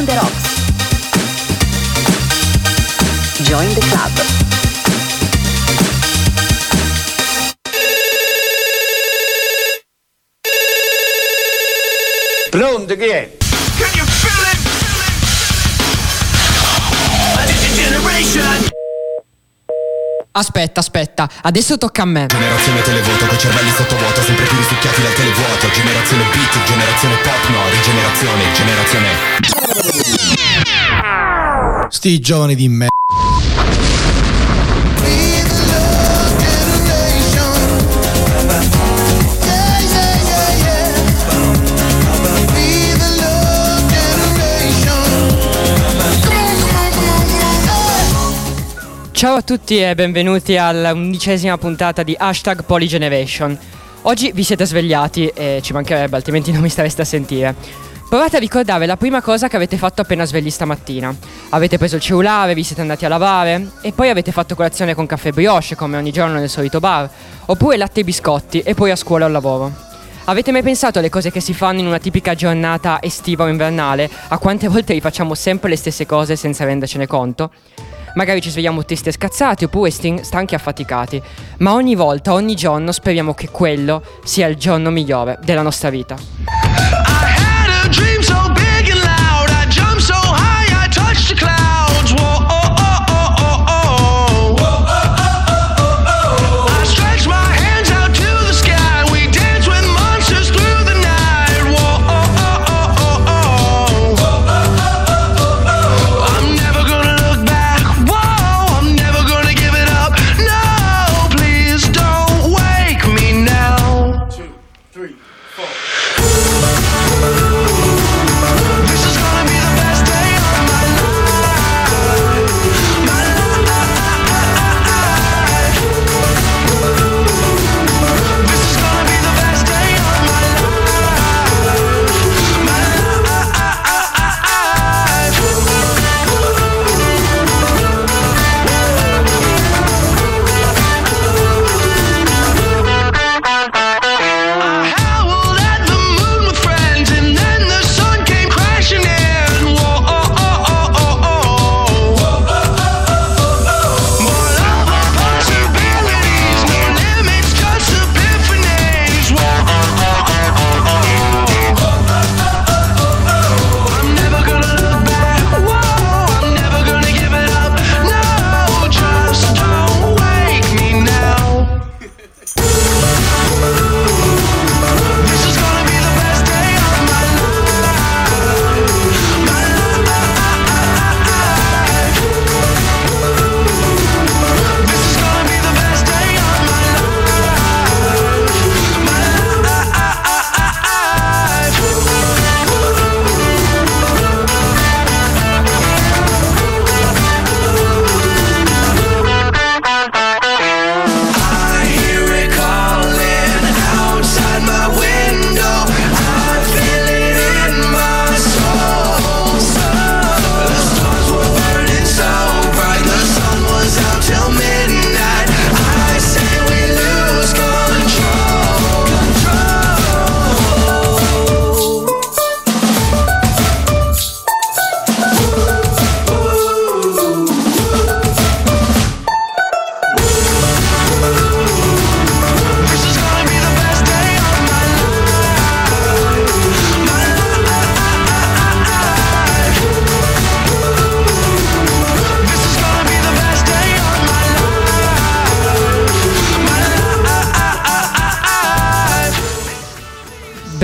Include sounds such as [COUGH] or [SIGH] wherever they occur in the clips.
on the rocks. Join the club. Pronto chi Aspetta, aspetta, adesso tocca a me. Generazione televoto con cervelli sottovuoto sempre più risucchiati dal televuoto Generazione beat, generazione pop, no, rigenerazione, generazione Sti giovani di me. Ciao a tutti e benvenuti alla undicesima puntata di Hashtag Polygeneration. Oggi vi siete svegliati e ci mancherebbe, altrimenti non mi stareste a sentire. Provate a ricordare la prima cosa che avete fatto appena svegli stamattina. Avete preso il cellulare, vi siete andati a lavare e poi avete fatto colazione con caffè brioche come ogni giorno nel solito bar, oppure latte e biscotti e poi a scuola o al lavoro. Avete mai pensato alle cose che si fanno in una tipica giornata estiva o invernale? A quante volte rifacciamo sempre le stesse cose senza rendercene conto? Magari ci svegliamo tristi e scazzati oppure stanchi e affaticati, ma ogni volta, ogni giorno speriamo che quello sia il giorno migliore della nostra vita. I had a dream so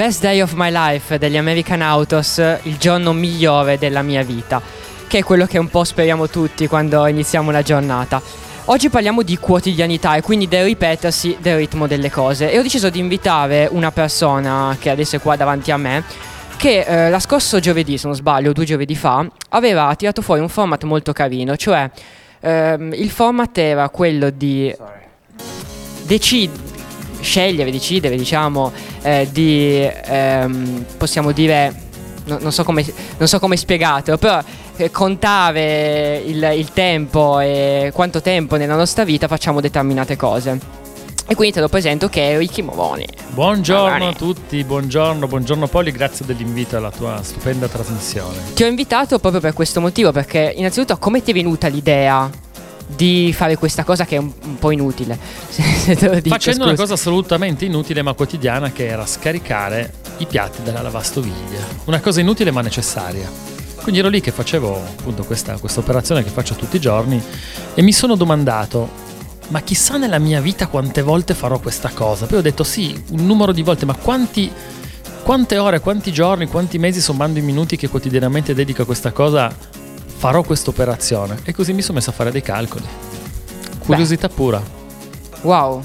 Best Day of My Life degli American Autos, il giorno migliore della mia vita, che è quello che un po' speriamo tutti quando iniziamo la giornata. Oggi parliamo di quotidianità e quindi del ripetersi del ritmo delle cose e ho deciso di invitare una persona che adesso è qua davanti a me che eh, la scorso giovedì, se non sbaglio, due giovedì fa, aveva tirato fuori un format molto carino, cioè ehm, il format era quello di decidere, scegliere, decidere, diciamo, eh, di, ehm, possiamo dire, no- non, so come, non so come spiegartelo, però eh, contare il, il tempo e quanto tempo nella nostra vita facciamo determinate cose. E quindi te lo presento che è Ricky Moroni. Buongiorno Magari. a tutti, buongiorno, buongiorno Poli, grazie dell'invito alla tua stupenda trasmissione. Ti ho invitato proprio per questo motivo, perché innanzitutto come ti è venuta l'idea di fare questa cosa che è un, un po' inutile? [LAUGHS] Se, se dico, Facendo una scusa. cosa assolutamente inutile ma quotidiana che era scaricare i piatti dalla lavastoviglie. Una cosa inutile ma necessaria. Quindi ero lì che facevo appunto questa, questa operazione che faccio tutti i giorni e mi sono domandato, ma chissà nella mia vita quante volte farò questa cosa? Poi ho detto sì, un numero di volte, ma quanti, quante ore, quanti giorni, quanti mesi sommando i minuti che quotidianamente dedico a questa cosa farò questa operazione? E così mi sono messo a fare dei calcoli. Curiosità pura. Wow.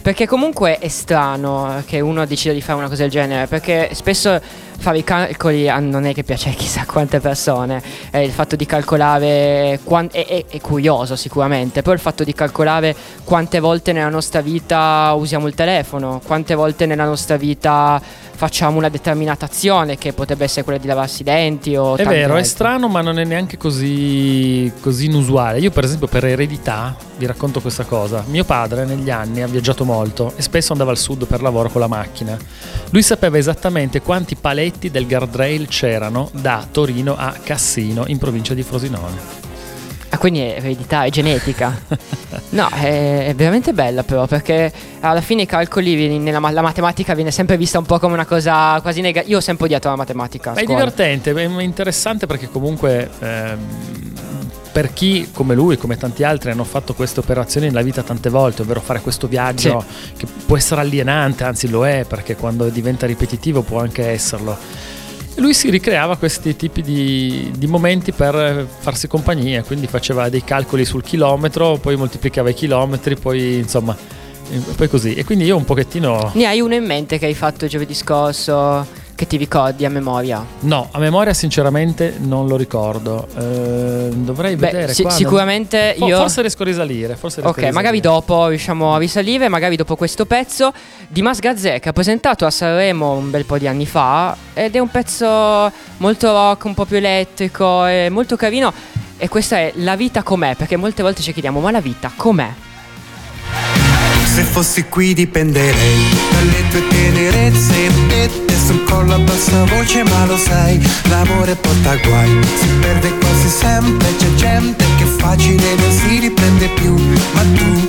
Perché comunque è strano che uno decida di fare una cosa del genere, perché spesso fare i calcoli a- non è che piace a chissà quante persone, Eh, il fatto di calcolare quan- è, è- è curioso sicuramente, però il fatto di calcolare quante volte nella nostra vita usiamo il telefono, quante volte nella nostra vita facciamo una determinata azione che potrebbe essere quella di lavarsi i denti o È vero, è altre. strano, ma non è neanche così, così inusuale. Io, per esempio, per eredità, vi racconto questa cosa. Mio padre negli anni ha viaggiato molto e spesso andava al sud per lavoro con la macchina. Lui sapeva esattamente quanti paletti del guardrail c'erano da Torino a Cassino, in provincia di Frosinone. Ah, quindi è eredità, è genetica. No, è, è veramente bella però perché alla fine i calcoli, nella la matematica viene sempre vista un po' come una cosa quasi negativa. Io ho sempre odiato la matematica. è divertente, è interessante perché comunque ehm, per chi come lui, come tanti altri, hanno fatto queste operazioni nella vita tante volte, ovvero fare questo viaggio che può essere alienante, anzi lo è, perché quando diventa ripetitivo può anche esserlo. E lui si ricreava questi tipi di, di momenti per farsi compagnia, quindi faceva dei calcoli sul chilometro, poi moltiplicava i chilometri, poi insomma, eh, poi così. E quindi io un pochettino... Ne hai uno in mente che hai fatto giovedì scorso che ti ricordi a memoria? No, a memoria sinceramente non lo ricordo. Eh, dovrei Beh, vedere. si- sicuramente non- io... Forse riesco a risalire. Forse riesco Ok, a magari risalire. dopo riusciamo a risalire, magari dopo questo pezzo di Mas Gazzè che ha presentato a Sanremo un bel po' di anni fa ed è un pezzo molto rock, un po' più elettrico, è molto carino e questa è La vita com'è, perché molte volte ci chiediamo ma la vita com'è? Se fossi qui dipenderei dalle tue tenerezze. E te sul collo a bassa voce ma lo sai l'amore porta guai. Si perde quasi sempre c'è gente che facile non si riprende più. Ma tu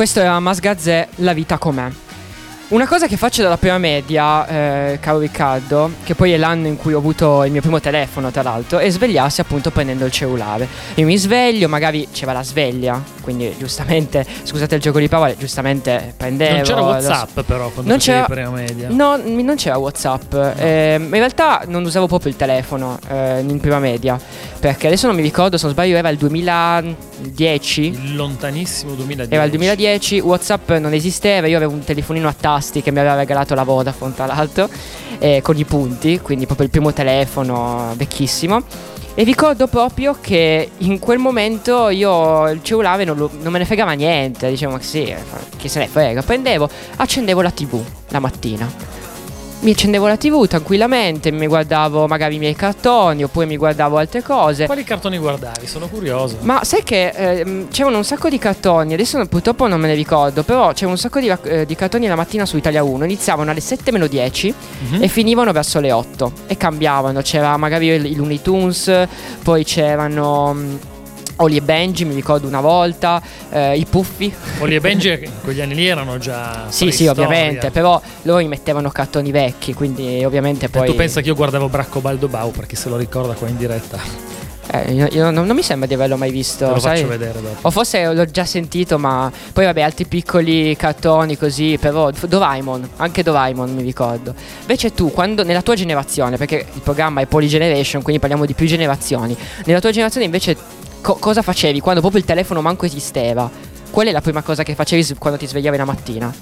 questo era Masgazzè, La vita com'è. Una cosa che faccio dalla prima media, eh, caro Riccardo, che poi è l'anno in cui ho avuto il mio primo telefono, tra l'altro, è svegliarsi appunto prendendo il cellulare. Io mi sveglio, magari c'era la sveglia, quindi giustamente, scusate il gioco di parole, giustamente prendevo. Non c'era lo- WhatsApp, però, quando Non c'era- prima media. No, non c'era WhatsApp. Ehm, in realtà non usavo proprio il telefono eh, in prima media. Perché adesso non mi ricordo, se non sbaglio, era il 2010. Il lontanissimo 2010. Era il 2010, WhatsApp non esisteva, io avevo un telefonino a tasti che mi aveva regalato la Vodafone tra l'altro, eh, con i punti, quindi proprio il primo telefono vecchissimo. E ricordo proprio che in quel momento io il cellulare non, lo- non me ne fregava niente, dicevo ma sì, chi se ne frega. Prendevo, accendevo la tv la mattina. Mi accendevo la tv tranquillamente, mi guardavo magari i miei cartoni oppure mi guardavo altre cose. Quali cartoni guardavi? Sono curioso. Ma sai che ehm, c'erano un sacco di cartoni, adesso non- purtroppo non me ne ricordo, però c'era un sacco di, eh, di cartoni la mattina su Italia 1, iniziavano alle 7 meno 10 Mhm. e finivano verso le 8 e cambiavano, c'era magari i Looney Tunes, poi c'erano... Oli e Benji, mi ricordo una volta, eh, i Puffi. Oli e Benji in [LAUGHS] quegli anni lì erano già. Sì, sì, ovviamente, però loro mettevano cartoni vecchi, quindi ovviamente E poi... tu pensa che io guardavo Bracco Baldobau per chi se lo ricorda qua in diretta? Eh, io, io non, non mi sembra di averlo mai visto, Te lo sai? faccio vedere dopo. O forse l'ho già sentito, ma poi vabbè, altri piccoli cartoni così, però Doraemon, anche Doraemon mi ricordo. Invece tu, quando nella tua generazione, perché il programma è Polygeneration, quindi parliamo di più generazioni, nella tua generazione invece co- cosa facevi quando proprio il telefono manco esisteva? Qual è la prima cosa che facevi quando ti svegliavi la mattina?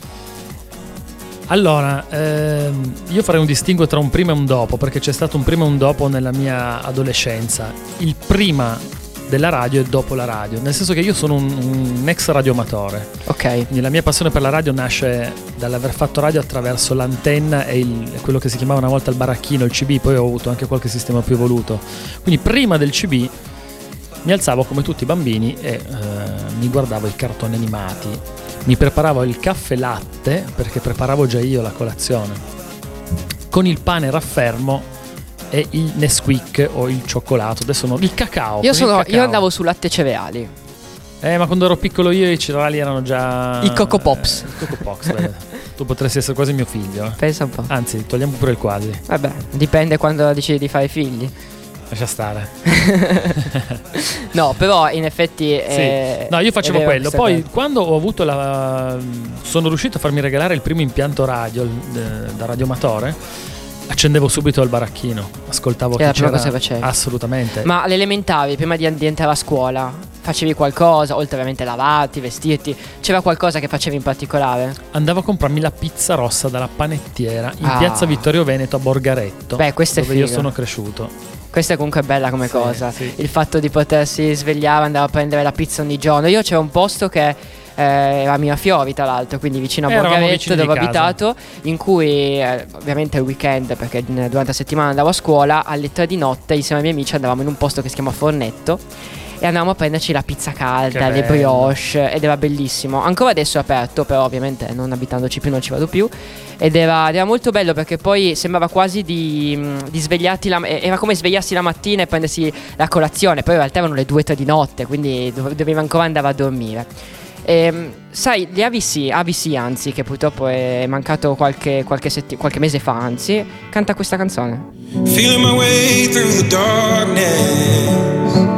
Allora, ehm, io farei un distinguo tra un prima e un dopo, perché c'è stato un prima e un dopo nella mia adolescenza. Il prima della radio e dopo la radio, nel senso che io sono un, un ex radioamatore. Ok. Quindi la mia passione per la radio nasce dall'aver fatto radio attraverso l'antenna e il- quello che si chiamava una volta il baracchino, il CB, poi ho avuto anche qualche sistema più evoluto. Quindi prima del CB mi alzavo come tutti i bambini e eh, mi guardavo i cartoni animati. Mi preparavo il caffè latte perché preparavo già io la colazione con il pane raffermo e il Nesquik o il cioccolato. Adesso non il cacao. Io, con il sono, cacao. io andavo su latte cereali. Eh, ma quando ero piccolo io i cereali erano già. I Coco Pops. Eh, I Coco Pops, [LAUGHS] tu potresti essere quasi mio figlio. eh. Pensa un po'. Anzi, togliamo pure il quasi. Vabbè, dipende quando decidi di fare figli. Lascia stare. [LAUGHS] No, però in effetti. Sì. eh, No, io è facevo quello. Poi, quando ho avuto la. Sono riuscito a farmi regalare il primo impianto radio de- da radioamatore. Accendevo subito il baracchino, ascoltavo È che c'era. cosa facevi. Assolutamente. Ma alle elementari, prima di, di entrare a scuola, facevi qualcosa, oltre ovviamente lavarti, vestirti, c'era qualcosa che facevi in particolare? Andavo a comprarmi la pizza rossa dalla panettiera in Ah. piazza Vittorio Veneto a Borgaretto. Beh, questo è dove io figo. sono cresciuto. Questa è comunque bella come Sì, cosa. sì. Il fatto di potersi svegliare, andare a prendere la pizza ogni giorno. Io c'era un posto che eh, era a Mirafiori, tra l'altro, quindi vicino a Eh, Borgaretto, dove ho abitato, in cui eh, ovviamente il weekend, perché durante la settimana andavo a scuola, alle tre di notte insieme ai miei amici andavamo in un posto che si chiama Fornetto. E andavamo a prenderci la pizza calda, Che le bello. brioche ed era bellissimo. Ancora adesso è aperto, però ovviamente non abitandoci più non ci vado più. Ed era, ed era molto bello perché poi sembrava quasi di, mh, di svegliarti la Era come svegliarsi la mattina e prendersi la colazione. Poi in realtà erano le 2-3 di notte, quindi dove- dovevi ancora andare a dormire. Ehm, sai, gli AVC, AVC anzi, che purtroppo è mancato qualche, qualche, setti- qualche mese fa, anzi, canta questa canzone. Feeling my way through the darkness,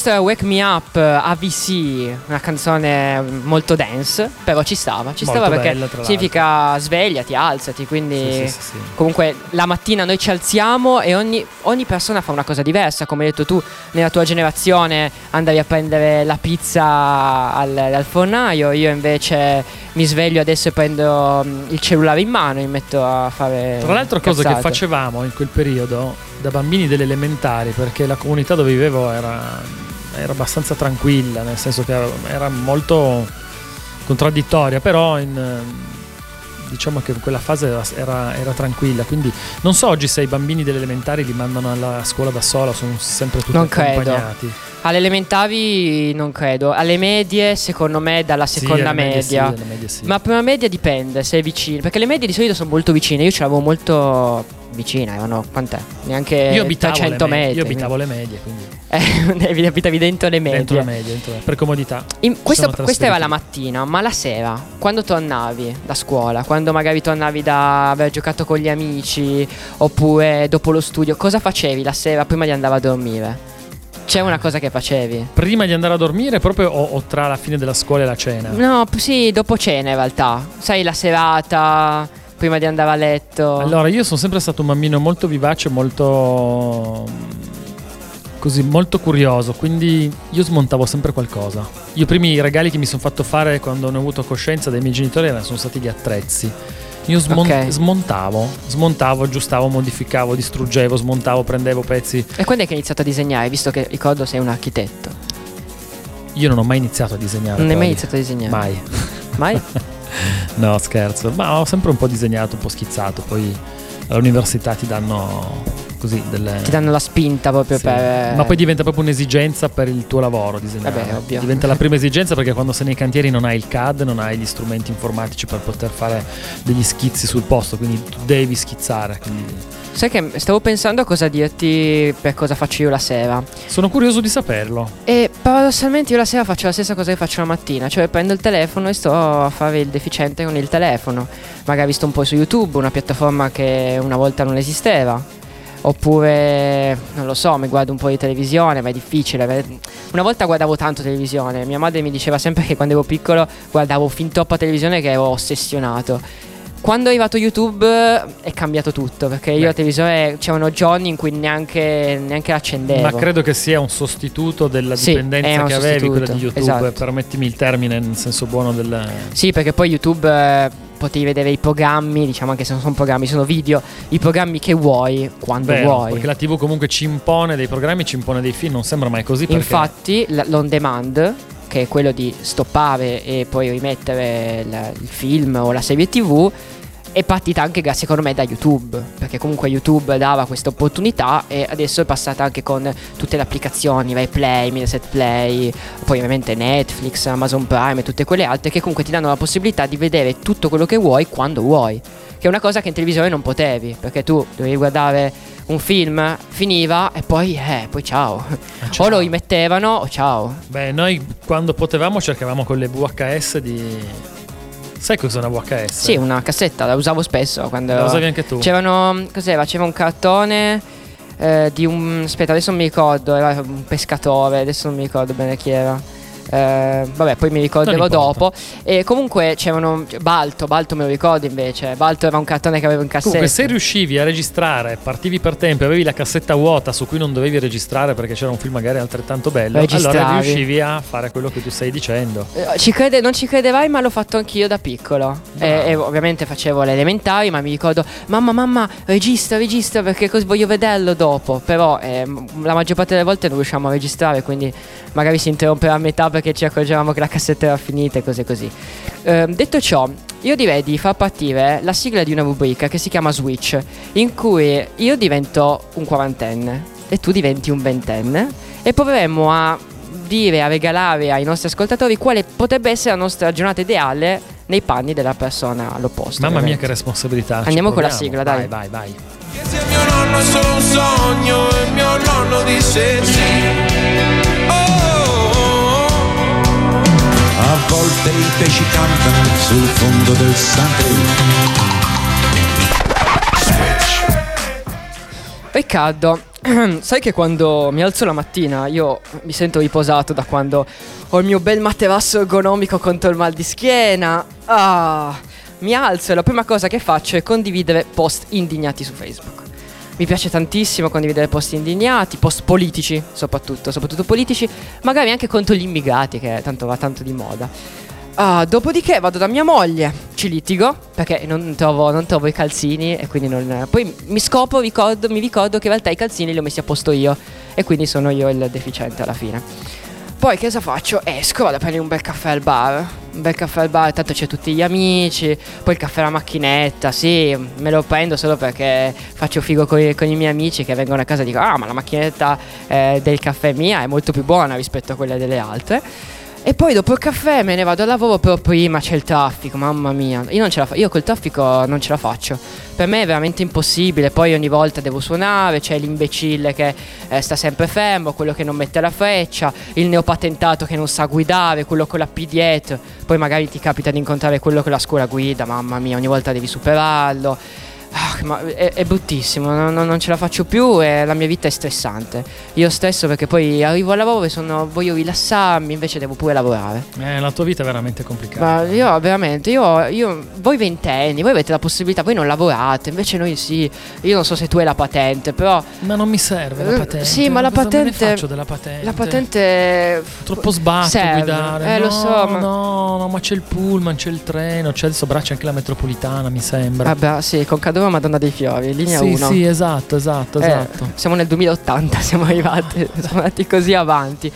Questo è Wake Me Up AVC, una canzone molto dance, però ci stava, ci Molto stava perché bella, significa svegliati, alzati, quindi Sì, sì, sì, comunque la mattina noi ci alziamo e ogni, ogni persona fa una cosa diversa, come hai detto tu, nella tua generazione andavi a prendere la pizza al, al fornaio, io invece mi sveglio adesso e prendo mm, il cellulare in mano e mi metto a fare... Tra l'altro, cose che facevamo in quel periodo da bambini delle elementari, perché la comunità dove vivevo era, era abbastanza tranquilla, nel senso che era molto contraddittoria, però in, diciamo che quella fase era, era- era tranquilla. Quindi non so oggi se i bambini delle elementari li mandano alla scuola da sola, sono sempre tutti Non credo. Alle elementari non credo, alle medie secondo me dalla Sì, seconda alle medie sì, media. alle medie sì. Ma prima media dipende se è vicino, perché le medie di solito sono molto vicine, io ce l'avevo molto vicina, erano quant'è? Neanche io abitavo, 300 le medie, metri. io abitavo le medie, quindi [LAUGHS] Eh, abitavi dentro le medie. dentro la media, dentro- per comodità. In- sono questa era la mattina, ma la sera, quando tornavi da scuola, quando magari tornavi da aver giocato con gli amici oppure dopo lo studio, cosa facevi la sera prima di andare a dormire? C'è una cosa che facevi? Prima di andare a dormire proprio o, o tra la fine della scuola e la cena? No, sì, dopo cena in realtà. Sai, la serata, prima di andare a letto. Allora, io sono sempre stato un bambino molto vivace, molto così, molto curioso, quindi io smontavo sempre qualcosa. Io i primi regali che mi sono fatto fare quando ne ho avuto coscienza dai miei genitori erano- sono stati gli attrezzi. Io smon- Ok. smontavo, smontavo, aggiustavo, modificavo, distruggevo, smontavo, prendevo pezzi. E quando è che hai iniziato a disegnare? Visto che ricordo sei un architetto. Io non ho mai iniziato a disegnare. Non hai mai iniziato a disegnare? Mai. Mai? [LAUGHS] No, scherzo. Ma ho sempre un po' disegnato, un po' schizzato. Poi all'università ti danno così delle. Ti danno la spinta proprio Sì. per. Ma poi diventa proprio un'esigenza per il tuo lavoro disegnare. Vabbè, ovvio. Diventa la [LAUGHS] prima esigenza perché quando sei nei cantieri non hai il CAD, non hai gli strumenti informatici per poter fare degli schizzi sul posto, quindi tu devi schizzare. quindi Sai che stavo pensando a cosa dirti per cosa faccio io la sera. Sono curioso di saperlo. E paradossalmente io la sera faccio la stessa cosa che faccio la mattina, cioè prendo il telefono e sto a fare il deficiente con il telefono. Magari visto un po' su YouTube, una piattaforma che una volta non esisteva. Oppure, non lo so, mi guardo un po' di televisione, ma è difficile. Una volta guardavo tanto televisione, mia madre mi diceva sempre che quando ero piccolo guardavo fin troppa televisione che ero ossessionato. Quando è arrivato YouTube eh, è cambiato tutto, perché io Beh. la televisione c'erano giorni in cui neanche, neanche l'accendevo. Ma credo che sia un sostituto della Sì, dipendenza che avevi, quella di YouTube. esatto. Permettimi il termine nel senso buono del. Sì, perché poi YouTube eh, potevi vedere i programmi, diciamo anche se non sono programmi, sono video, i programmi che vuoi, quando Vero, vuoi. perché la TV comunque ci impone dei programmi, ci impone dei film, non sembra mai così. Perché Infatti, l'on demand, che è quello di stoppare e poi rimettere la- il film o la serie TV, è partita anche secondo me da YouTube, perché comunque YouTube dava questa opportunità e adesso è passata anche con tutte le applicazioni, Rai Play, Mediaset Play, poi ovviamente Netflix, Amazon Prime e tutte quelle altre che comunque ti danno la possibilità di vedere tutto quello che vuoi quando vuoi. Che è una cosa che in televisione non potevi, perché tu dovevi guardare un film, finiva e poi, eh, poi ciao. ciao. O lo rimettevano o ciao. Beh, noi quando potevamo cercavamo con le VHS di. Sai cos'è una VHS? Sì, una cassetta, la usavo spesso quando... La usavi anche tu. C'erano, cos'era? C'era un cartone eh, di un... Aspetta, adesso non mi ricordo, era un pescatore, adesso non mi ricordo bene chi era. Eh, vabbè, poi mi ricorderò dopo. E comunque c'erano. Balto, Balto me lo ricordo invece. Balto era un cartone che avevo in cassetta. Comunque, se riuscivi a registrare, partivi per tempo e avevi la cassetta vuota su cui non dovevi registrare perché c'era un film magari altrettanto bello, Registravi. allora riuscivi a fare quello che tu stai dicendo. Eh, Ci crede- non ci crederai, ma l'ho fatto anch'io da piccolo. E, e ovviamente facevo le elementari, ma mi ricordo, mamma, mamma, registra, registra perché così voglio vederlo dopo. Però eh, la maggior parte delle volte non riusciamo a registrare, quindi magari si interrompeva a metà perché ci accorgevamo che la cassetta era finita e cose così. Ehm, detto ciò, io direi di far partire la sigla di una rubrica che si chiama Switch, in cui io divento un quarantenne e tu diventi un ventenne e proveremo a dire, a regalare ai nostri ascoltatori quale potrebbe essere la nostra giornata ideale nei panni della persona all'opposto. Mamma mia, ovviamente. che responsabilità. Andiamo con la sigla, dai. Vai, vai, vai. Che se mio nonno è solo un sogno e mio nonno disse sì. A volte i pesci cantano sul fondo del Sante. Riccardo, [CLEARS THROAT] sai che quando mi alzo la mattina io mi sento riposato da quando ho il mio bel materasso ergonomico contro il mal di schiena. Ah, mi alzo e la prima cosa che faccio è condividere post indignati su Facebook. Mi piace tantissimo condividere post indignati, post politici soprattutto, soprattutto politici, magari anche contro gli immigrati che tanto va tanto di moda. Ah, dopodiché vado da mia moglie, ci litigo perché non trovo, non trovo i calzini e quindi non... Poi mi scopro, ricordo, mi ricordo che in realtà i calzini li ho messi a posto io e quindi sono io il deficiente alla fine. Poi che cosa faccio? Esco, vado a prendere un bel caffè al bar. Un bel caffè al bar, tanto c'è tutti gli amici. Poi il caffè alla macchinetta, sì, me lo prendo solo perché faccio figo con i, con i miei amici che vengono a casa e dicono: Ah, ma la macchinetta eh, del caffè mia è molto più buona rispetto a quella delle altre. E poi dopo il caffè me ne vado al lavoro, però prima c'è il traffico, mamma mia. Io, non ce la fa- io col traffico non ce la faccio. Per me è veramente impossibile. Poi ogni volta devo suonare, c'è l'imbecille che eh, sta sempre fermo, quello che non mette la freccia, il neopatentato che non sa guidare, quello con la P dietro. Poi magari ti capita di incontrare quello con la scuola guida, mamma mia, ogni volta devi superarlo. Ah, ma è, è bruttissimo, non, non- non ce la faccio più e la mia vita è stressante. Io stesso perché poi arrivo al lavoro e sono, voglio rilassarmi, invece devo pure lavorare. Eh, la tua vita è veramente complicata. Ma io veramente, io, io- voi ventenni, voi avete la possibilità, voi non lavorate, invece noi sì. Io non so se tu hai la patente, però... Ma non mi serve la Eh, patente. Sì, ma la patente... faccio della patente? La patente... Troppo sbatto serve. guidare. Eh, no, lo so, ma... No, no, ma c'è il pullman, c'è il treno, c'è adesso braccia anche la metropolitana, mi sembra. Vabbè, sì, con Cadova Madonna dei Fiori, linea sì, 1. sì, esatto, esatto, Eh, esatto. siamo nel 2080, [LAUGHS] siamo arrivati, siamo andati così avanti.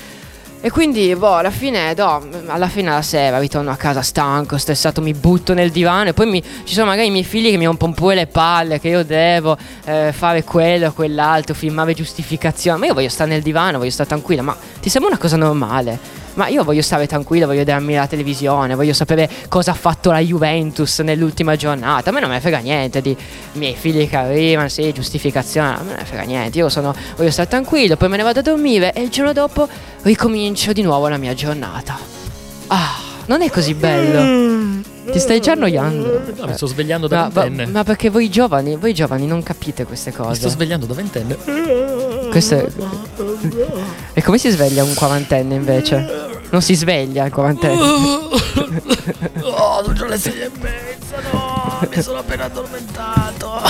E quindi, boh, alla fine, no, alla fine la sera ritorno a casa stanco, stressato, mi butto nel divano e poi mi- ci sono magari i miei figli che mi rompono pure le palle, che io devo eh, fare quello, quell'altro, filmare giustificazioni. Ma io voglio stare nel divano, voglio stare tranquilla, ma ti sembra una cosa normale? Ma io voglio stare tranquillo, voglio vedermi la televisione, voglio sapere cosa ha fatto la Juventus nell'ultima giornata. A me non me ne frega niente di miei figli che arrivano, sì, giustificazione, a me non ne frega niente. Io sono, voglio stare tranquillo, poi me ne vado a dormire e il giorno dopo ricomincio di nuovo la mia giornata. Ah, non è così bello. Ti stai già annoiando. No, mi sto svegliando da Ma, ma- ventenne. ma perché voi giovani, voi giovani non capite queste mi sto cose. svegliando da ventenne. Questo è... E come si sveglia un quarantenne invece? Non si sveglia il quarantenne. Oh, sono già le sei e mezza, no, mi sono appena addormentato.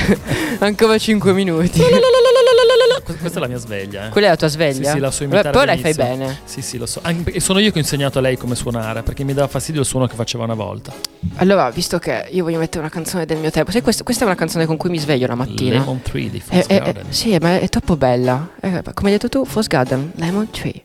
[LAUGHS] Ancora 5 minuti. Que- Questa è la mia sveglia, eh. Quella è la tua sveglia? Sì, sì, la so imitare Però lei fai bene. Sì, sì, lo so. Anche sono io che ho insegnato a lei come suonare, perché mi dava fastidio il suono che faceva una volta. Allora, visto che io voglio mettere una canzone del mio tempo, sai, questo- questa è una canzone con cui mi sveglio la mattina. Lemon Tree di Eh, Fox eh, eh, Garden. sì, ma è troppo bella. Eh, come hai detto tu, Foss Garden, Lemon Tree.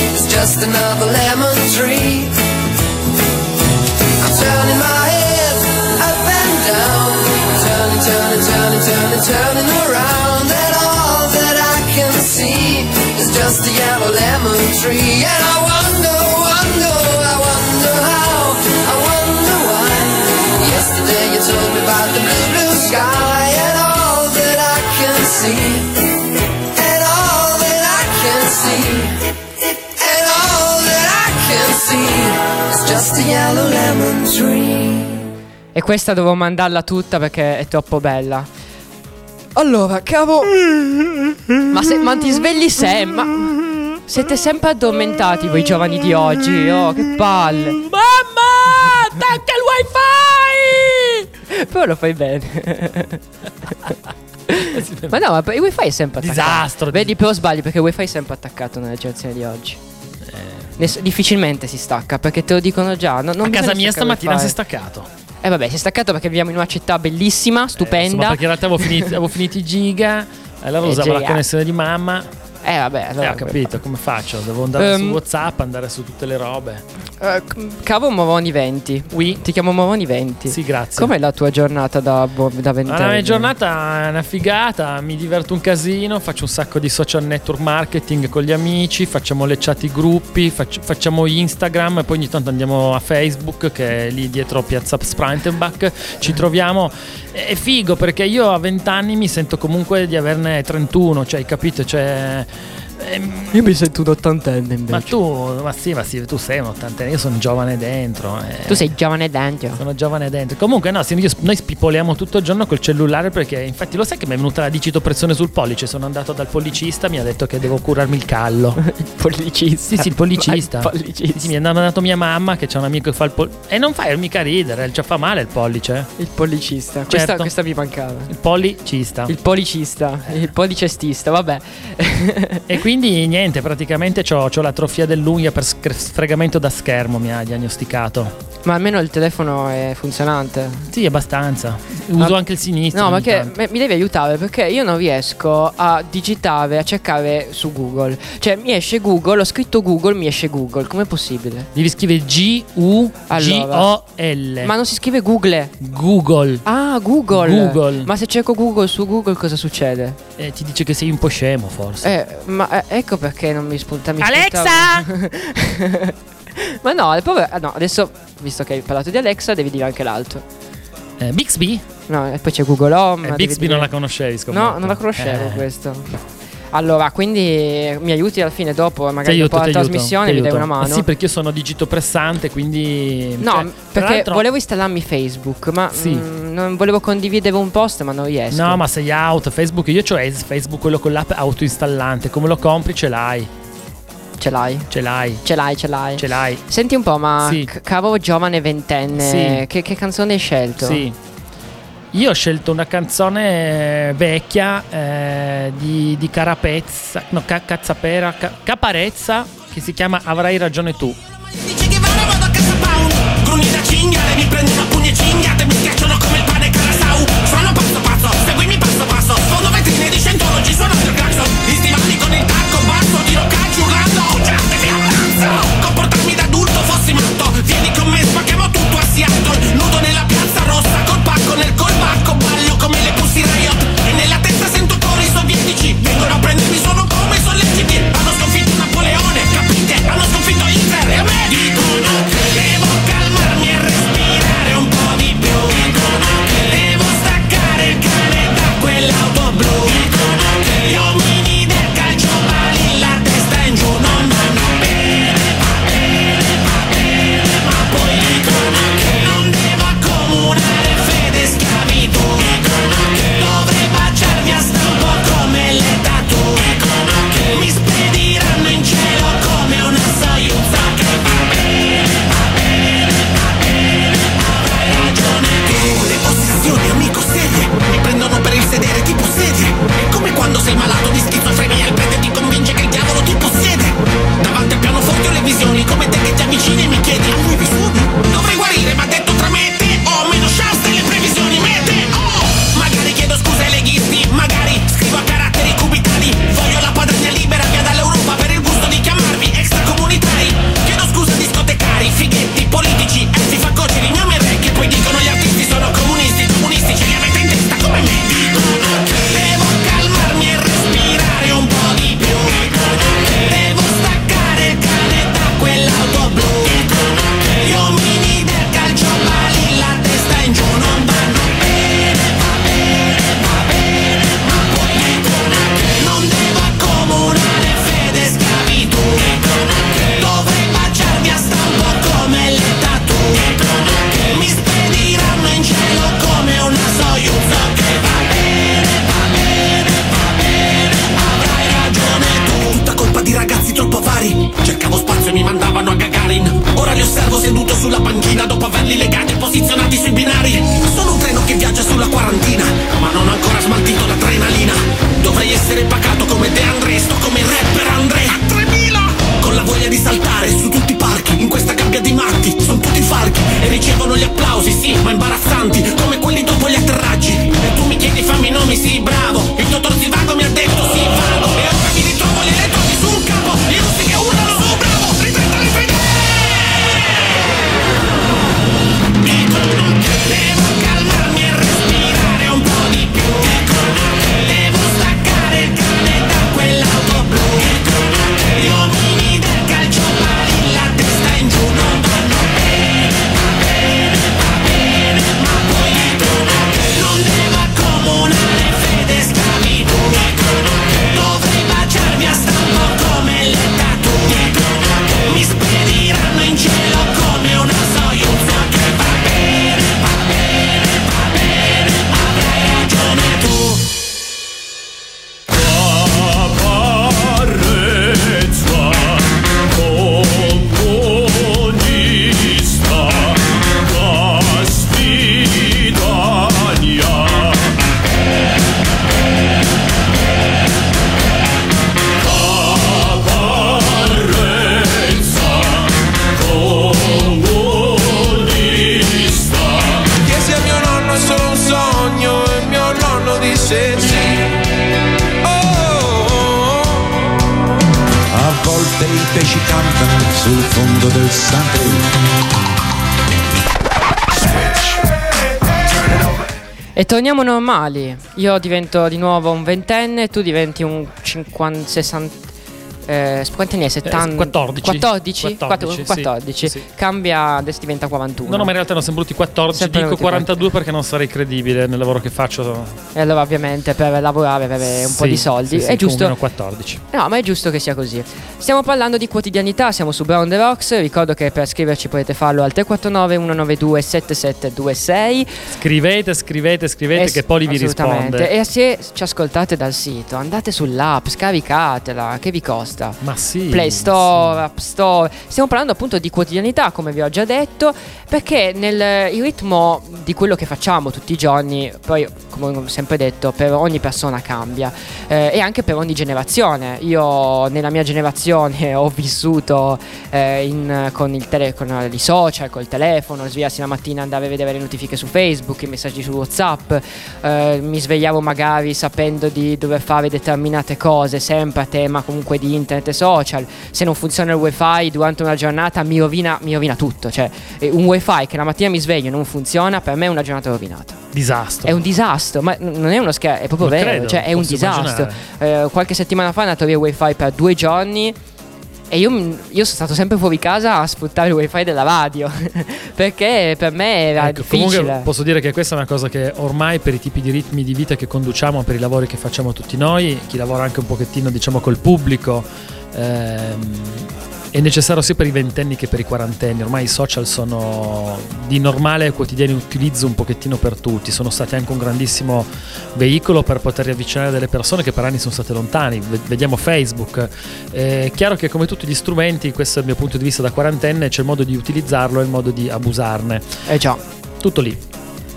just another lemon tree. I'm turning my head up and down, turning, turning, turning, turning, turning around, and all that I can see is just a yellow lemon tree. And I wonder, wonder, I wonder how, I wonder why. Yesterday you told me about the blue, blue sky, and all that I can see, E questa dovevo mandarla tutta perché è troppo bella. Allora, cavo. Ma, se, ma ti svegli sempre. Ma siete sempre addormentati voi giovani di oggi. Oh, che palle. Mamma! Attacca il wifi! Però lo fai bene. [LAUGHS] ma no, ma il wifi è sempre attaccato. Disastro. Vedi, però sbagli perché il wifi è sempre attaccato nella generazione di oggi. Difficilmente si stacca perché te lo dicono già. no- non A casa mia stamattina si è staccato. Eh vabbè, si è staccato perché viviamo in una città bellissima, Insomma, stupenda. perché in realtà avevo finito, [LAUGHS] avevo finito i giga. Allora Eh, usavo la connessione di mamma. Eh vabbè, Eh, allora ho capito, come faccio? Devo andare su Ehm. WhatsApp, andare su tutte le robe. Eh, c- cavo Moroni 20. Oui. Ti chiamo Moroni 20. Sì, grazie. Com'è la tua giornata da, da Ma ventenne? la mia giornata è una figata, mi diverto un casino, faccio un sacco di social network marketing con gli amici, facciamo le chat i gruppi, faccio- facciamo Instagram e poi ogni tanto andiamo a Facebook che è lì dietro Piazza Sprintenbach, ci troviamo. È figo perché io a 20 anni mi sento comunque di averne 31, cioè hai capito? Cioè, ehm, Io mi sento un ottantenne invece. ma tu, ma sì, ma sì, tu sei un ottantenne, io sono giovane dentro. eh. Tu sei giovane dentro. Sono giovane dentro. Comunque, no, sì, io- noi spipoliamo tutto il giorno col cellulare perché, infatti, lo sai che mi è venuta la digitopressione sul pollice. Sono andato dal pollicista, mi ha detto che devo curarmi il callo. [LAUGHS] Il pollicista. Sì, sì, il pollicista. [LAUGHS] Il pollicista. Sì, mi ha mandato mia mamma che c'è un amico che fa il pollice. E non fa mica ridere, cioè fa male il pollice. Il pollicista. Questa, Certo. questa mi mancava. Il pollicista. Il policista. Il policestista, vabbè. E quindi [LAUGHS] niente, praticamente ho la trofia dell'unghia per sfregamento da schermo, mi ha diagnosticato. Ma almeno il telefono è funzionante. Sì, abbastanza. Uso Ma- anche il sinistro. No, ma che mi devi aiutare perché io non riesco a digitare, a cercare su Google. Cioè, mi esce Google, ho scritto Google, mi esce Google. Com'è possibile? Devi scrivere G-U-G-O-L. Ma non si scrive Google. Google. Ah, Google. Google. Ma se cerco Google su Google cosa succede? Eh, ti dice che sei un po' scemo, forse. Eh, ma eh, ecco perché non mi spunta mi Alexa! [LAUGHS] ma no, il povero- ah, no, adesso visto che hai parlato di Alexa, devi dire anche l'altro. Eh, Bixby? No, e poi c'è Google Home. Eh, Bixby dire- non la conoscevi, scommetto. No, non la conoscevo Eh, questo. Allora, quindi mi aiuti alla fine dopo, magari aiuto, dopo la aiuto, trasmissione mi dai una mano. Eh sì, perché io sono digitopressante, quindi... No, cioè, perché l'altro- volevo installarmi Facebook, ma Sì. mm, non volevo condividere un post, ma non riesco. No, ma sei out, Facebook, io ho Ace, Facebook, quello con l'app autoinstallante, come lo compri ce l'hai, ce l'hai. ce l'hai, Ce l'hai, ce l'hai. ce l'hai. Senti un po', ma Sì. c- cavo giovane ventenne, Sì. che, che canzone hai scelto? Sì. Io ho scelto una canzone eh, vecchia eh, di, di Carapezza, no, Ca- Cazzapera, Ca- Caparezza, che si chiama Avrai ragione tu. Comportarmi da adulto, fossi matto. Vieni con me, spacchiamo tutto a Seattle normali. Io divento di nuovo un ventenne, tu diventi un 50, 60. Eh, quanti anni hai? 70? 14. 14? 14, sì, 14. sì. Cambia, adesso diventa 41. No, no, ma in realtà ne sono venuti 14, Sempre dico venuti 42 perché non sarei credibile nel lavoro che faccio. E allora ovviamente per lavorare avere un po' Sì, di soldi sì, è giusto. comunque 14. No, ma è giusto che sia così. Stiamo parlando di quotidianità, siamo su Brown The Rocks. Ricordo che per scriverci potete farlo al 349 192 7726. Scrivete, scrivete, scrivete Eh, che Poli vi risponde. E se ci ascoltate dal sito, andate sull'app, scaricatela, che vi costa? Ma sì. Play Store, App Store. Stiamo parlando appunto di quotidianità, come vi ho già detto, perché nel il ritmo di quello che facciamo tutti i giorni, poi come ho sempre detto, per ogni persona cambia eh, e anche per ogni generazione. Io nella mia generazione [LAUGHS] ho vissuto eh, in- con, il tele- con i social, col telefono, svegliarsi la mattina, andare a vedere le notifiche su Facebook, i messaggi su WhatsApp, eh, mi svegliavo magari sapendo di dover fare determinate cose, sempre a tema comunque di internet e social. Se non funziona il wifi durante una giornata mi rovina, mi rovina tutto. Cioè, un wifi che la mattina mi sveglio e non funziona, per me è una giornata rovinata. Disastro. È un disastro, ma non è uno scherzo, è proprio Lo vero, credo, cioè è un disastro. Eh, qualche settimana fa è andato via il wifi per due giorni. E io, io sono stato sempre fuori casa a sfruttare il wifi della radio [LAUGHS] perché per me era Ecco, difficile. comunque posso dire che questa è una cosa che ormai per i tipi di ritmi di vita che conduciamo, per i lavori che facciamo tutti noi, chi lavora anche un pochettino diciamo col pubblico, ehm, è necessario sia per i ventenni che per i quarantenni. Ormai i social sono di normale quotidiano utilizzo un pochettino per tutti, sono stati anche un grandissimo veicolo per poter riavvicinare delle persone che per anni sono state lontane. Vediamo Facebook. È chiaro che come tutti gli strumenti, questo è il mio punto di vista da quarantenne, c'è il modo di utilizzarlo e il modo di abusarne. Eh già. Tutto lì.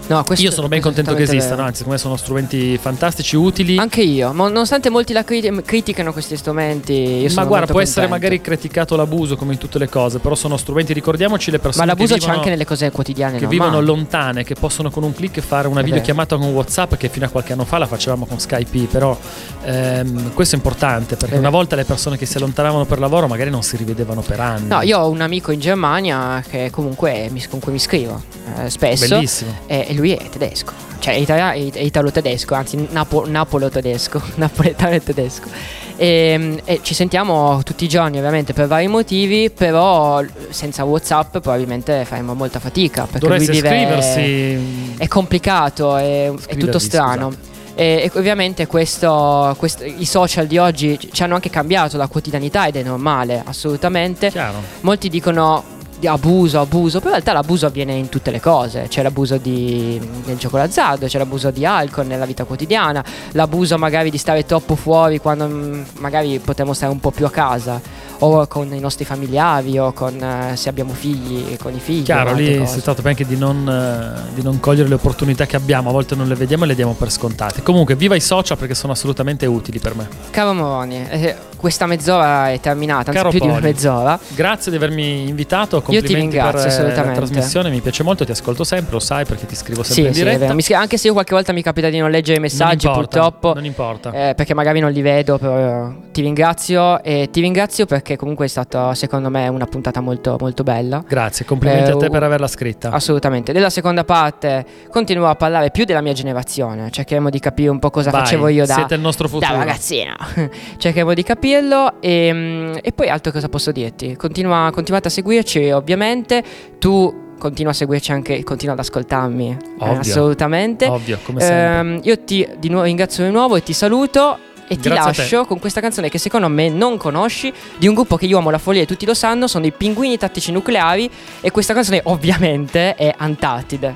No, Io sono ben contento che esistano, vero. anzi, secondo me sono strumenti fantastici, utili. Anche io, ma nonostante molti la criti- criticano questi strumenti, Ma guarda, può essere contento. magari criticato l'abuso come in tutte le cose, però sono strumenti, ricordiamoci le persone Ma l'abuso che c'è vivono, anche nelle cose quotidiane che normali. vivono lontane, che possono con un click fare una È vero. videochiamata con WhatsApp che fino a qualche anno fa la facevamo con Skype, però ehm, questo è importante perché È una volta le persone che si allontanavano per lavoro magari non si rivedevano per anni. No, io ho un amico in Germania che comunque mi- con cui mi scrivo spesso. Bellissimo. E, e lui è tedesco. Cioè è, italia- è- è italo-tedesco, anzi napo- napolo-tedesco, [LAUGHS] napoletano e tedesco. E, ci sentiamo tutti i giorni ovviamente per vari motivi, però senza Whatsapp probabilmente faremo molta fatica. Perché Dovreste lui vive- iscriversi. È complicato, è, è tutto strano. E, e ovviamente questo, questo- i social di oggi ci hanno anche cambiato la quotidianità ed è normale, assolutamente. Chiaro. Molti dicono di abuso, abuso, però in realtà l'abuso avviene in tutte le cose. C'è l'abuso di, del gioco d'azzardo, c'è l'abuso di alcol nella vita quotidiana, l'abuso magari di stare troppo fuori quando mm, magari potremmo stare un po' più a casa. O con i nostri familiari, o con eh, se abbiamo figli, con i figli. Chiaro, lì cose. si tratta anche di non, eh, di non cogliere le opportunità che abbiamo, a volte non le vediamo e le diamo per scontate. Comunque, viva i social perché sono assolutamente utili per me. Caro Moroni, eh, questa mezz'ora è terminata, anzi Caro più di una Poli, mezz'ora. Grazie di avermi invitato, Io ti complimenti ringrazio, per eh, la trasmissione, mi piace molto, ti ascolto sempre, lo sai perché ti scrivo sempre Sì, in sì, diretta. scri- anche se io qualche volta mi capita di non leggere i messaggi, non importa, purtroppo. Non importa. eh, perché magari non li vedo, però ti ringrazio e ti ringrazio perché comunque è stata secondo me una puntata molto molto bella. Grazie, complimenti Eh, a te per averla scritta. Assolutamente. Nella seconda parte continuerò a parlare più della mia generazione. Cercheremo di capire un po' cosa Vai, facevo io da, siete il nostro futuro. da ragazzino. [LAUGHS] Cercheremo di capirlo. E, mm, e poi altro cosa posso dirti? Continua, continuate a seguirci, ovviamente. Tu continua a seguirci anche, continua ad ascoltarmi. eh, Ovvio. assolutamente. Ovvio, come sempre. Ehm, io ti di nuovo ringrazio di nuovo e ti saluto. E ti Grazie a lascio con questa canzone che secondo me non conosci, di un gruppo che io amo la follia e tutti lo sanno, sono i Pinguini Tattici Nucleari e questa canzone ovviamente è Antartide.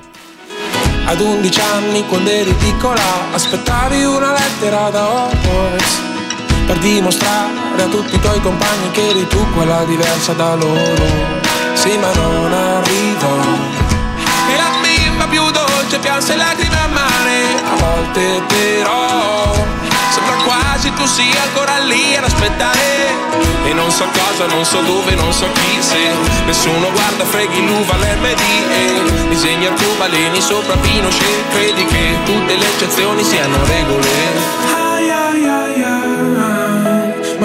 Ad 11 anni quando eri piccola aspettavi una lettera da Hogwarts per dimostrare a tutti i tuoi compagni che eri tu quella diversa da loro. Sì, ma non arrivò. E la bimba più dolce pianse lacrime a mare, a volte però sembra quasi tu sia ancora lì ad aspettare. E non so cosa, non so dove, non so chi se Nessuno guarda, freghi l'uva, l'MD E disegni arcobaleni sopra Pinochet Credi che tutte le eccezioni siano regole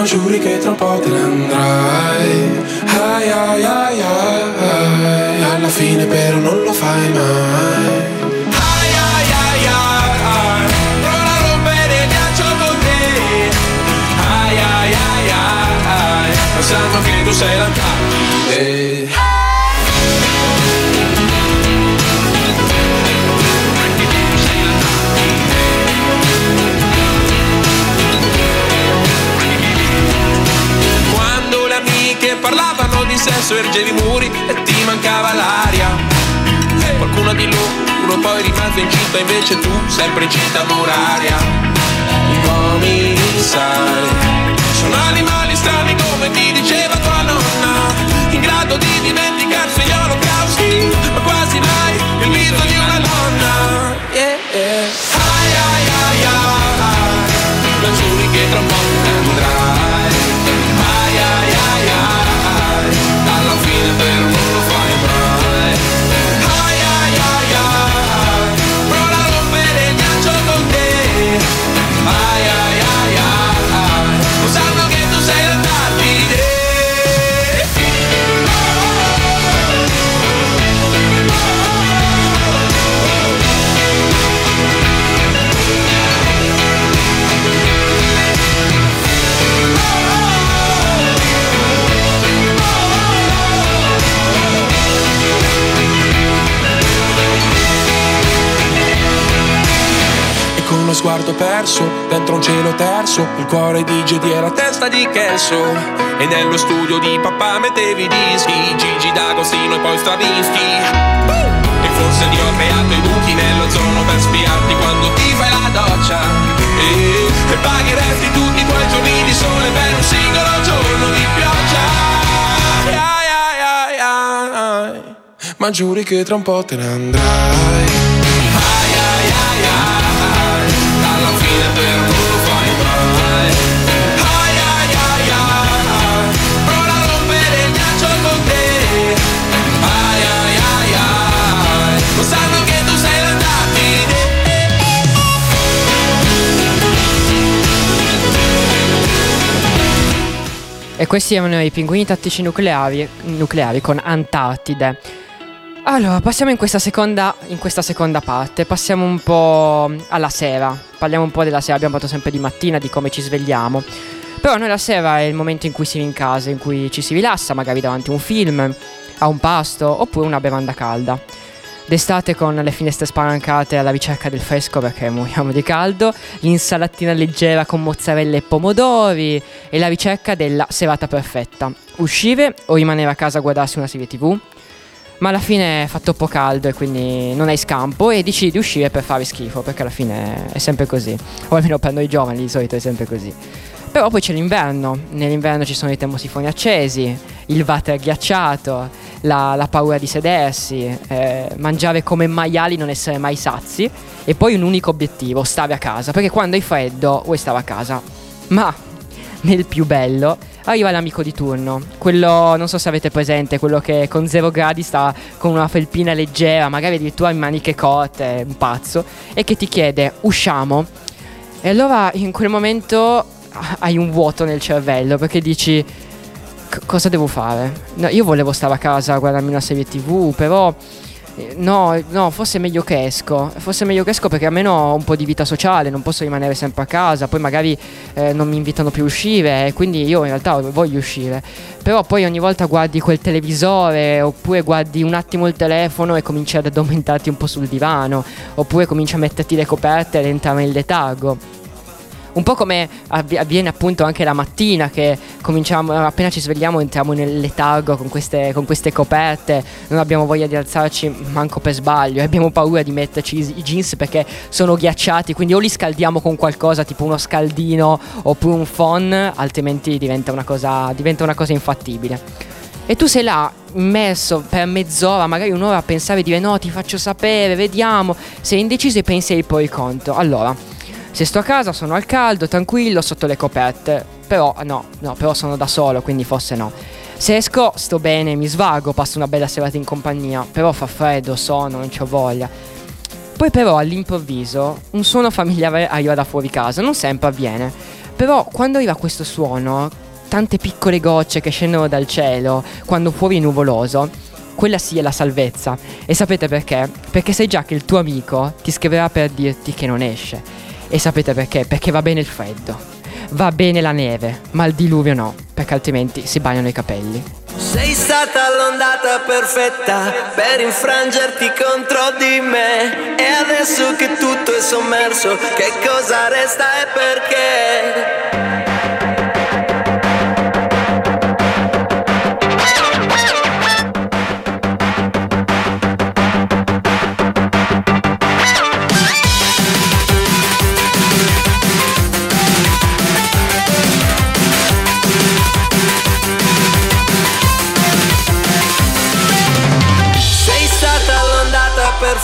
giuri che tra un po' te ne andrai. Ai ai ai ai, alla fine però non lo fai mai. Ai ai ai ai, provo sesso ergevi i muri e ti mancava l'aria. Qualcuno di loro poi rimase incinta invece tu sempre incinta muraria. Gli uomini sai Sono animali strani come ti diceva tua nonna In grado di dimenticarsi gli olocausti Ma quasi mai il viso di una donna. Yeah, yeah. Ai ai ai ai giuri che tra un po' sguardo perso, dentro un cielo terzo Il cuore di Gedi e la testa di Kelso. E nello studio di papà mettevi dischi Gigi D'Agostino e poi Stravinsky. E forse ti ho creato i buchi nell'ozono per spiarti quando ti fai la doccia. E, e pagheresti tutti i tuoi giorni di sole per un singolo giorno di pioggia. Ai, ai, ai. Ma giuri che tra un po' te ne andrai. Ai, ai, ai, ai, alla però non lo fai mai. Ai, prova a rompere il ghiaccio con te. Ai, ai, lo sanno che tu sei l'Antartide. E questi erano i pinguini tattici nucleari, nucleari con Antartide. Allora, passiamo in questa, seconda, in questa seconda parte, passiamo un po' alla sera. Parliamo un po' della sera, abbiamo parlato sempre di mattina, di come ci svegliamo. Però noi la sera è il momento in cui si viene in casa, in cui ci si rilassa, magari davanti a un film, a un pasto oppure una bevanda calda. D'estate con le finestre spalancate alla ricerca del fresco perché moriamo di caldo, l'insalatina leggera con mozzarella e pomodori e la ricerca della serata perfetta. Uscire o rimanere a casa a guardarsi una serie tv? Ma alla fine fa troppo caldo e quindi non hai scampo e decidi di uscire per fare schifo perché alla fine è sempre così. O almeno per noi giovani di solito è sempre così. Però poi c'è l'inverno, nell'inverno ci sono i termosifoni accesi, il water ghiacciato, la, la paura di sedersi, eh, mangiare come maiali, non essere mai sazi e poi un unico obiettivo, stare a casa, perché quando hai freddo vuoi stare a casa. Ma nel più bello arriva l'amico di turno, quello non so se avete presente, quello che con zero gradi sta con una felpina leggera, magari addirittura in maniche corte, un pazzo, e che ti chiede usciamo. E allora in quel momento hai un vuoto nel cervello perché dici "C- cosa devo fare? No, io volevo stare a casa a guardarmi una serie tv, però no, no, forse è meglio che esco. Forse è meglio che esco perché almeno ho un po' di vita sociale, non posso rimanere sempre a casa, poi magari eh, non mi invitano più a uscire, e quindi io in realtà voglio uscire. Però poi ogni volta guardi quel televisore, oppure guardi un attimo il telefono e cominci ad addormentarti un po' sul divano, oppure cominci a metterti le coperte ed entrare in letargo. Un po' come avvi- avviene appunto anche la mattina che cominciamo, appena ci svegliamo entriamo nel letargo con queste, con queste coperte, non abbiamo voglia di alzarci manco per sbaglio, e abbiamo paura di metterci i jeans perché sono ghiacciati, quindi o li scaldiamo con qualcosa tipo uno scaldino oppure un phon, altrimenti diventa una cosa, diventa una cosa infattibile. E tu sei là immerso per mezz'ora, magari un'ora a pensare di dire no, ti faccio sapere, vediamo, sei indeciso e pensi ai pro e ai contro. Allora, se sto a casa sono al caldo, tranquillo, sotto le coperte. Però no, no, però sono da solo, quindi forse no. Se esco sto bene, mi svago, passo una bella serata in compagnia, però fa freddo, sono, non c'ho voglia. Poi però all'improvviso un suono familiare arriva da fuori casa, non sempre avviene, Però quando arriva questo suono, tante piccole gocce che scendono dal cielo, quando fuori è nuvoloso, quella sì è la salvezza. E sapete perché? Perché sai già che il tuo amico ti scriverà per dirti che non esce. E sapete perché? Perché va bene il freddo, va bene la neve, ma il diluvio no, perché altrimenti si bagnano i capelli. Sei stata l'ondata perfetta per infrangerti contro di me E adesso che tutto è sommerso, che cosa resta e perché?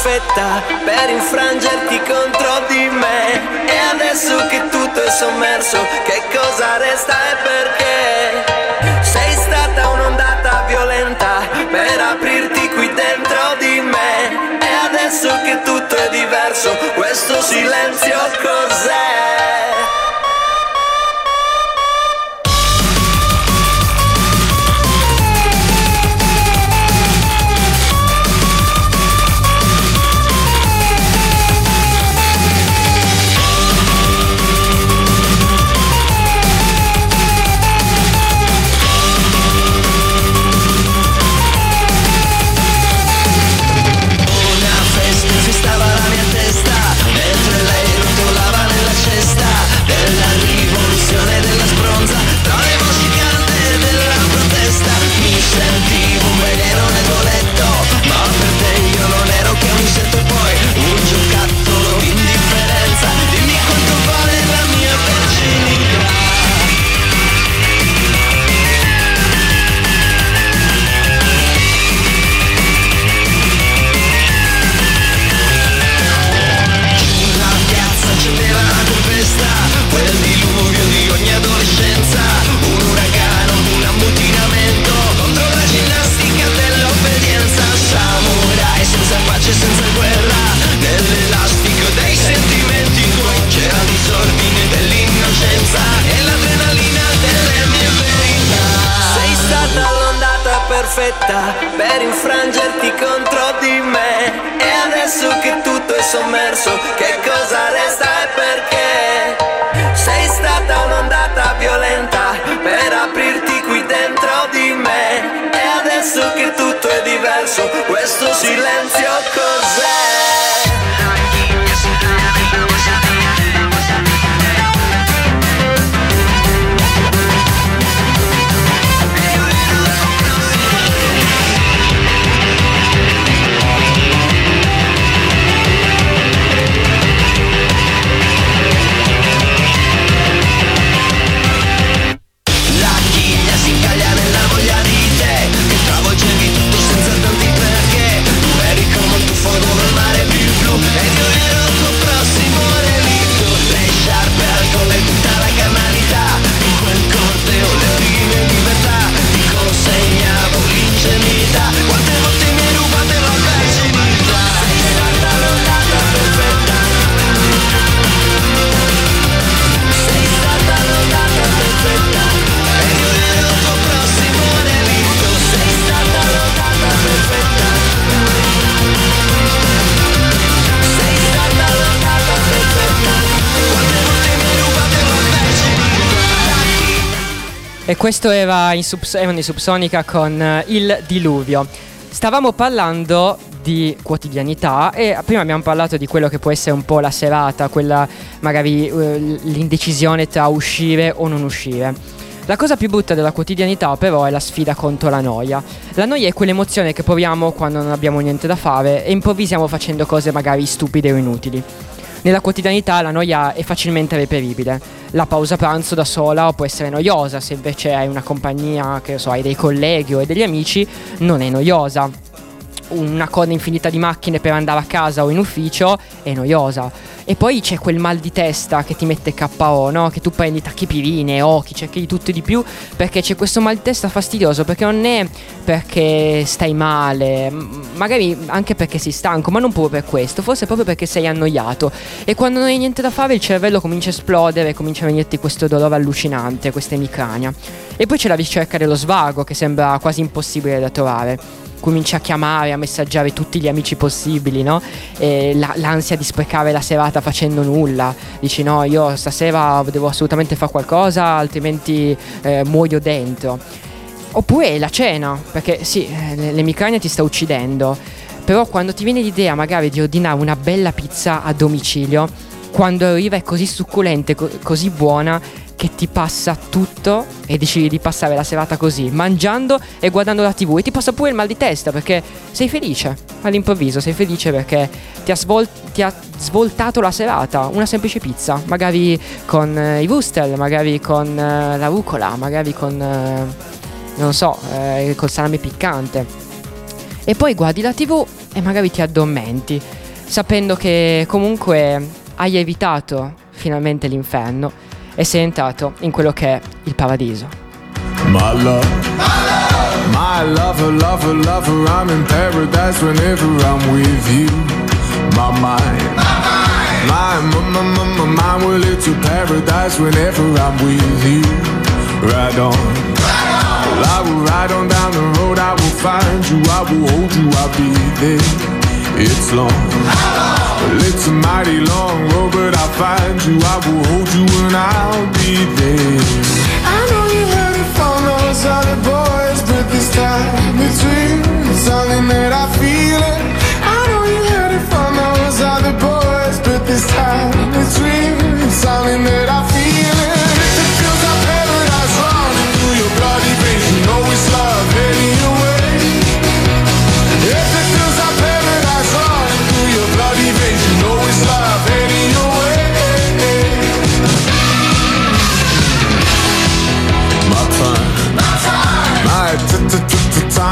Perfetta per infrangerti contro di me E adesso che tutto è sommerso, che cosa resta e perché? Sei stata un'ondata violenta per aprirti qui dentro di me E adesso che tutto è diverso, questo silenzio cos'è? E questo era in Subs- erano i Subsonica con eh, Il Diluvio. Stavamo parlando di quotidianità e prima abbiamo parlato di quello che può essere un po' la serata, quella magari eh, l'indecisione tra uscire o non uscire. La cosa più brutta della quotidianità però è la sfida contro la noia. La noia è quell'emozione che proviamo quando non abbiamo niente da fare e improvvisiamo facendo cose magari stupide o inutili. Nella quotidianità la noia è facilmente reperibile. La pausa pranzo da sola può essere noiosa, se invece hai una compagnia, che so, hai dei colleghi o degli amici, non è noiosa. Una coda infinita di macchine per andare a casa o in ufficio è noiosa. E poi c'è quel mal di testa che ti mette KO, no? Che tu prendi tachipirine, occhi, cerchi di tutto e di più perché c'è questo mal di testa fastidioso, perché non è perché stai male, magari anche perché sei stanco, ma non proprio per questo, forse proprio perché sei annoiato. E quando non hai niente da fare il cervello comincia a esplodere, comincia a venirti questo dolore allucinante, questa emicrania. E poi c'è la ricerca dello svago che sembra quasi impossibile da trovare cominci a chiamare, a messaggiare tutti gli amici possibili, no? La- l'ansia di sprecare la serata facendo nulla. Dici no, io stasera devo assolutamente fare qualcosa, altrimenti eh, muoio dentro. Oppure la cena, perché sì, l'emicrania ti sta uccidendo. Però quando ti viene l'idea magari di ordinare una bella pizza a domicilio, quando arriva è così succulenta e co- così buona che ti passa tutto e decidi di passare la serata così, mangiando e guardando la tv e ti passa pure il mal di testa perché sei felice, all'improvviso sei felice perché ti ha, svol- ti ha svoltato la serata, una semplice pizza, magari con eh, i wurstel, magari con eh, la rucola, magari con, eh, non so, eh, col salame piccante. E poi guardi la tv e magari ti addormenti, sapendo che comunque hai evitato finalmente l'inferno e sei entrato in quello che è il paradiso. My love, my lover, lover, lover, I'm in paradise whenever I'm with you. My mind, my, my, my, my, my mind, well, it's a paradise whenever I'm with you. Ride on, well, I will ride on down the road, I will find you, I will hold you, I'll be there. It's long, well, it's a mighty long road, but I'll find you, I will hold you, and I'll be there. I know you heard it from those other boys, but this time real. It's something that I feel it. I know you heard it from those other boys, but this time real. It's something that I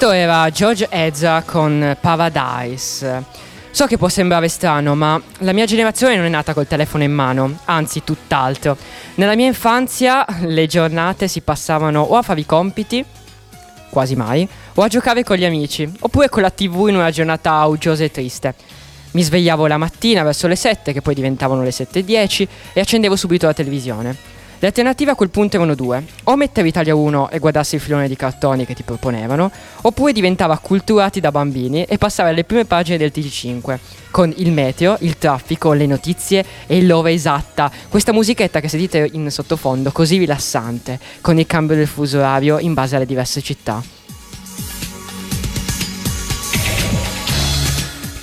questo era George Ezra con Paradise. So che può sembrare strano, ma la mia generazione non è nata col telefono in mano, anzi tutt'altro. Nella mia infanzia le giornate si passavano o a fare i compiti, quasi mai, o a giocare con gli amici, oppure con la tv in una giornata uggiosa e triste. Mi svegliavo la mattina verso le 7, che poi diventavano le 7.10, e accendevo subito la televisione. Le alternative a quel punto erano due: o mettere Italia 1 e guardarsi il filone di cartoni che ti proponevano, oppure diventava acculturati da bambini e passare alle prime pagine del TG5 con il meteo, il traffico, le notizie e l'ora esatta. Questa musichetta che sentite in sottofondo, così rilassante, con il cambio del fuso orario in base alle diverse città.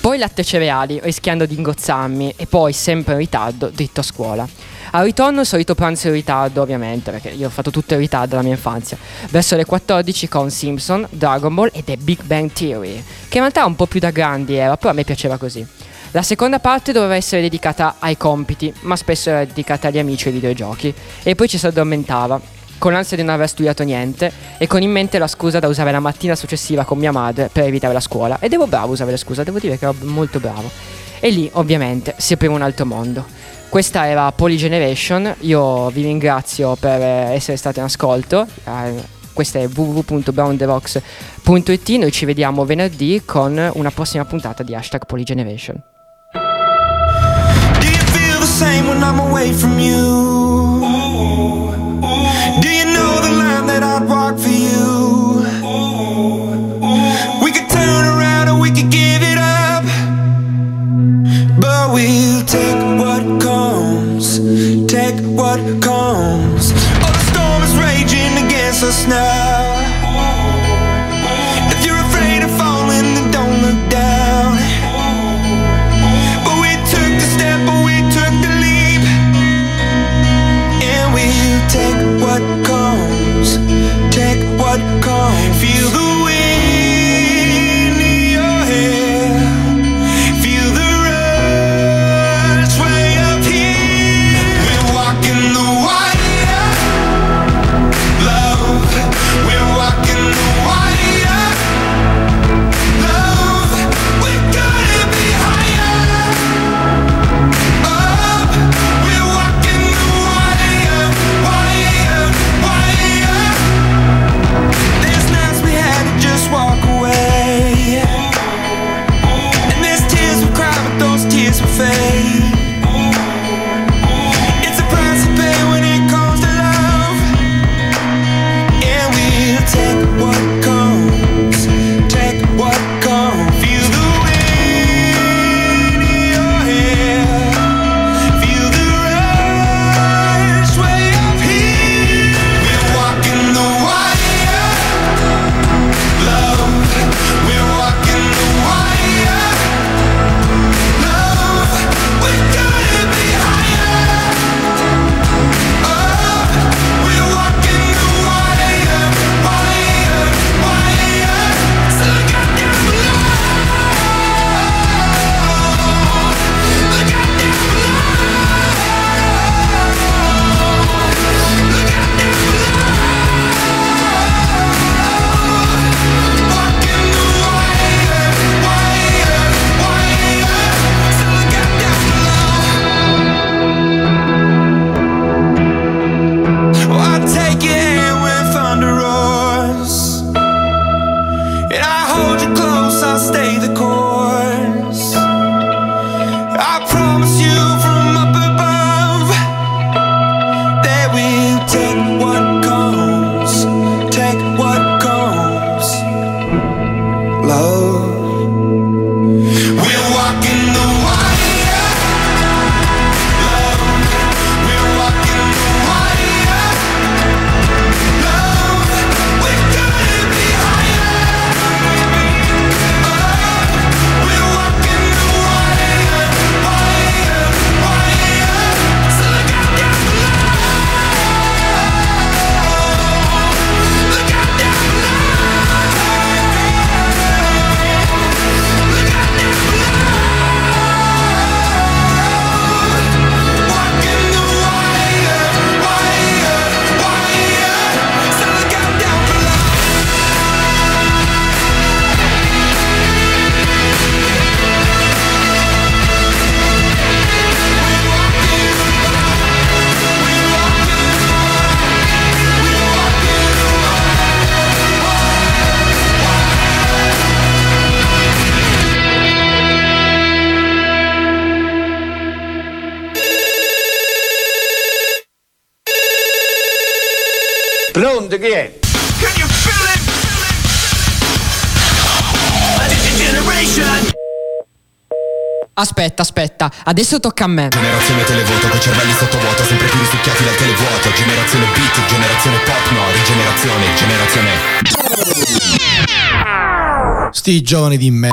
Poi latte cereali, rischiando di ingozzarmi, e poi, sempre in ritardo, dritto a scuola. Al ritorno il solito pranzo in ritardo, ovviamente, perché io ho fatto tutto in ritardo alla mia infanzia. Verso le 14 con Simpson, Dragon Ball e The Big Bang Theory, che in realtà un po' più da grandi era, però a me piaceva così. La seconda parte doveva essere dedicata ai compiti, ma spesso era dedicata agli amici e ai videogiochi, e poi ci si addormentava, con l'ansia di non aver studiato niente e con in mente la scusa da usare la mattina successiva con mia madre per evitare la scuola. Ed ero bravo a usare la scusa, devo dire che ero molto bravo. E lì, ovviamente, si apriva un altro mondo. Questa era Polygeneration, io vi ringrazio per essere stati in ascolto. Eh, questa è www.brownthevox.it. Noi ci vediamo venerdì con una prossima puntata di hashtag Polygeneration. Same when I'm away from you? Do you know the line that I'd walk for you? We could turn around or we could give it what comes. Oh, the storm is raging against us now. If you're afraid of falling, then don't look down. But we took the step, but we took the leap, and we take what comes. Take what comes. Feel the Aspetta, aspetta, adesso tocca a me. Generazione televoto con cervelli sottovuoto Sempre più risucchiati dal televuoto Generazione beat, generazione pop, no Rigenerazione, generazione Sti giovani di me.